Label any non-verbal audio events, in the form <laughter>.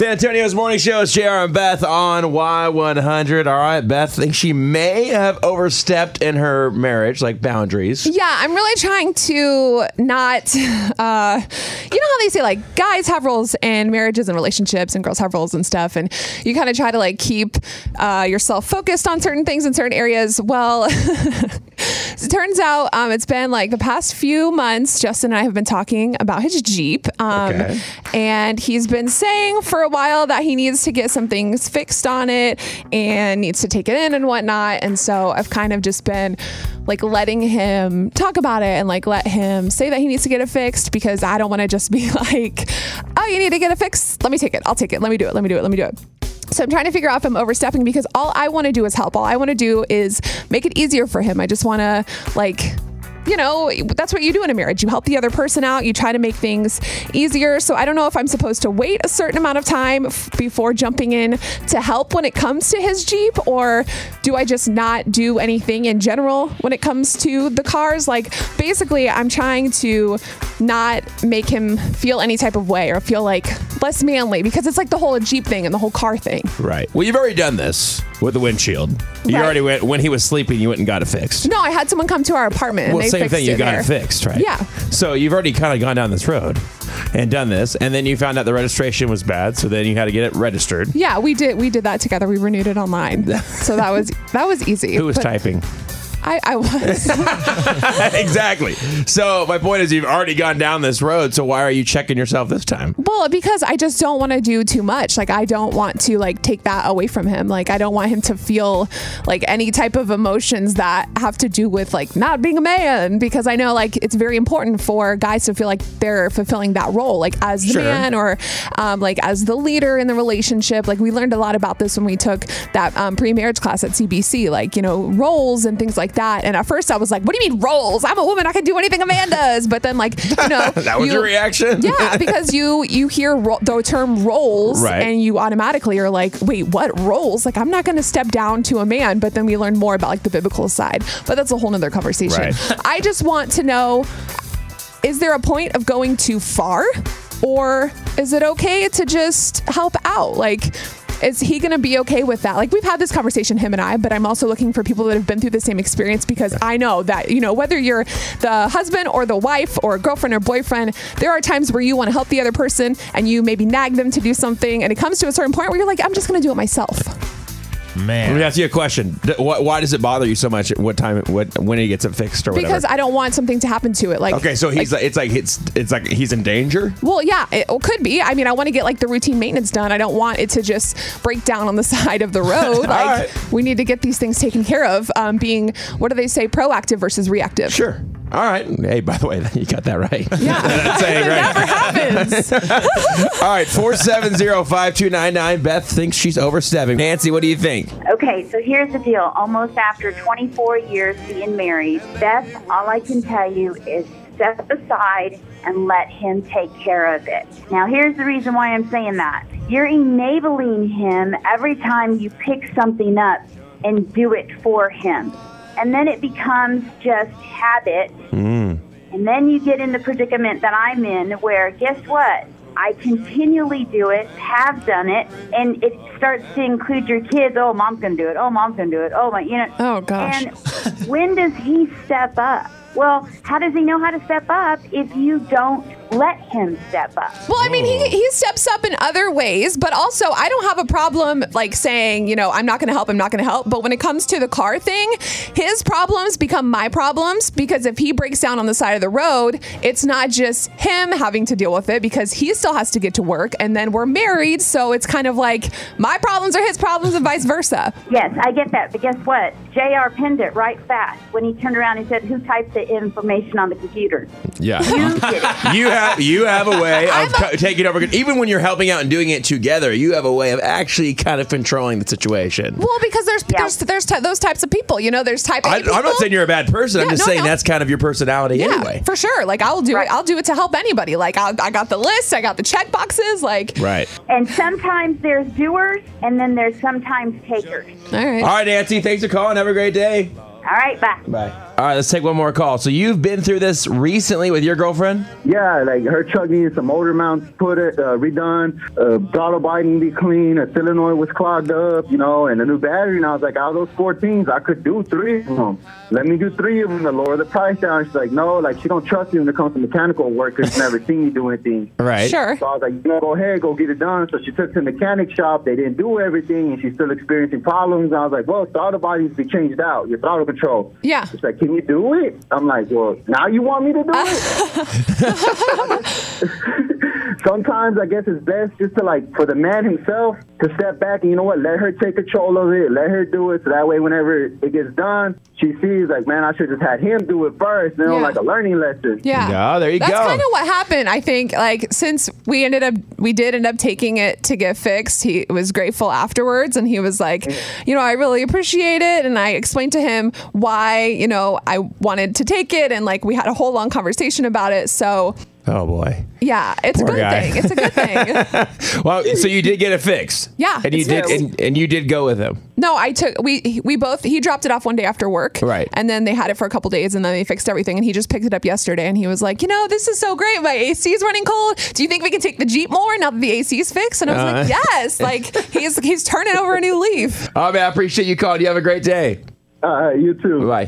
San Antonio's morning show is JR and Beth on Y100. All right, Beth thinks she may have overstepped in her marriage, like boundaries. Yeah, I'm really trying to not, uh, you know how they say like guys have roles in marriages and relationships and girls have roles and stuff. And you kind of try to like keep uh, yourself focused on certain things in certain areas. Well, <laughs> it turns out um, it's been like the past few months, Justin and I have been talking about his Jeep. Um, Okay. And he's been saying for a while that he needs to get some things fixed on it and needs to take it in and whatnot. And so I've kind of just been like letting him talk about it and like let him say that he needs to get it fixed because I don't want to just be <laughs> like, oh, you need to get it fixed. Let me take it. I'll take it. Let me do it. Let me do it. Let me do it. So I'm trying to figure out if I'm overstepping because all I want to do is help. All I want to do is make it easier for him. I just want to like you know, that's what you do in a marriage. You help the other person out, you try to make things easier. So I don't know if I'm supposed to wait a certain amount of time f- before jumping in to help when it comes to his Jeep, or do I just not do anything in general when it comes to the cars? Like, basically, I'm trying to not make him feel any type of way or feel like less manly because it's like the whole Jeep thing and the whole car thing. Right. Well, you've already done this with the windshield. You Right. already went when he was sleeping. You went and got it fixed. No, I had someone come to our apartment and well, they same fixed thing. You it got there. it fixed, right? Yeah. So you've already kind of gone down this road and done this, and then you found out the registration was bad. So then you had to get it registered. Yeah, we did. We did that together. We renewed it online, <laughs> so that was that was easy. Who was But typing? I, I was. <laughs> <laughs> exactly. So my point is, you've already gone down this road. So why are you checking yourself this time? well, because I just don't want to do too much. Like I don't want to like take that away from him. Like I don't want him to feel like any type of emotions that have to do with like not being a man. Because I know like it's very important for guys to feel like they're fulfilling that role, like as the Sure. man or um, like as the leader in the relationship. Like we learned a lot about this when we took that um, pre-marriage class at CBC. Like you know roles and things like that. And at first I was like, what do you mean roles? I'm a woman. I can do anything a man does. But then like you know <laughs> That was you- your reaction. <laughs> yeah, because you you hear ro- the term roles Right. and you automatically are like, wait, what roles? Like I'm not going to step down to a man, but then we learn more about like the biblical side. But that's a whole nother conversation. Right. I just want to know: is there a point of going too far, or is it okay to just help out? Like. Is he going to be okay with that? Like we've had this conversation, him and I, but I'm also looking for people that have been through the same experience because I know that, you know, whether you're the husband or the wife or girlfriend or boyfriend, there are times where you want to help the other person and you maybe nag them to do something. And it comes to a certain point where you're like, I'm just going to do it myself. Let me Man. ask you a question. Why, why does it bother you so much? At what time? What when he gets it fixed or whatever? Because I don't want something to happen to it. Like, okay, so he's like, it's like it's it's like he's in danger. Well, yeah, it could be. I mean, I want to get like the routine maintenance done. I don't want it to just break down on the <laughs> side of the <laughs> road. like, right. we need to get these things taken care of. Um, being, what do they say, proactive versus reactive? Sure. All right. Hey, by the way, <laughs> you got that right. Yeah, <laughs> That's saying right. never happens. <laughs> All right. Four seven zero five two nine nine. Beth thinks she's overstepping. Nancy, what do you think? Okay, so here's the deal. Almost after 24 years being married, Beth, all I can tell you is step aside and let him take care of it. Now, here's the reason why I'm saying that. You're enabling him every time you pick something up and do it for him. And then it becomes just habit. Mm. And then you get in the predicament that I'm in where, guess what? I continually do it, have done it, and it starts to include your kids. Oh, mom's going to do it. Oh, mom's going to do it. Oh, my, you know. Oh, gosh. And when does he step up? Well, how does he know how to step up if you don't let him step up? Well, I mean, he, he steps up in other ways, but also I don't have a problem like saying, you know, I'm not going to help, I'm not going to help. But when it comes to the car thing, his problems become my problems because if he breaks down on the side of the road, it's not just him having to deal with it because he still has to get to work and then we're married. So it's kind of like my problems are his problems and vice versa. Yes, I get that. But guess what? JR pinned it right fast when he turned around and said, Who typed the information on the computer? Yeah. You <laughs> you have you have a way of I'm a- co- taking over. Even when you're helping out and doing it together, you have a way of actually kind of controlling the situation. Well, because there's Yeah. there's there's ty- those types of people, you know, there's type A I, people. I'm not saying you're a bad person. I'm just no, saying no. that's kind of your personality Yeah, anyway. for sure. Like I'll do Right. it. I'll do it to help anybody. Like I, I got the list. I got the check boxes. Like Right. And sometimes there's doers, and then there's sometimes takers. all right. All right, Nancy. Thanks for calling. Have a great day. All right, bye. Bye. All right, let's take one more call. So you've been through this recently with your girlfriend? Yeah, like her truck needed some motor mounts put it uh, redone, uh, throttle binding be clean, a solenoid was clogged up, you know, and a new battery. And I was like, out of those 14s, I could do three of them. Let me do three of them to lower the price down. She's like, no, like she don't trust you when it comes to mechanical work because she's never <laughs> seen you do anything. Right. Sure. So I was like, you know, go ahead, go get it done. So she took to the mechanic shop. They didn't do everything, and she's still experiencing problems. I was like, well, throttle body needs to be changed out. Your throttle control. Yeah. She's like, can you do it? I'm like, well, now you want me to do it? <laughs> <laughs> Sometimes I guess it's best just to like for the man himself to step back and you know what, let her take control of it, let her do it, so that way whenever it gets done, she sees like, man, I should just had him do it first, you know, Yeah. like a learning lesson. Yeah. Yeah, there you That's go. That's kind of what happened. I think like since we ended up we did end up taking it to get fixed, he was grateful afterwards and he was like, you know, I really appreciate it and I explained to him why, you know, I wanted to take it and like we had a whole long conversation about it. So, Oh boy. yeah, it's Poor a good guy. thing. It's a good thing. <laughs> Well, so you did get it fixed. Yeah, And you did and, and you did go with him. No, I took we we both he dropped it off one day after work. Right. And then they had it for a couple days and then they fixed everything and he just picked it up yesterday and he was like, "You know, this is so great. My AC is running cold. Do you think we can take the Jeep more now that the AC is fixed?" And I was Uh. like, "Yes." <laughs> Like he's he's turning over a new leaf. Oh man, I appreciate you calling. You have a great day. Uh, you too. Bye.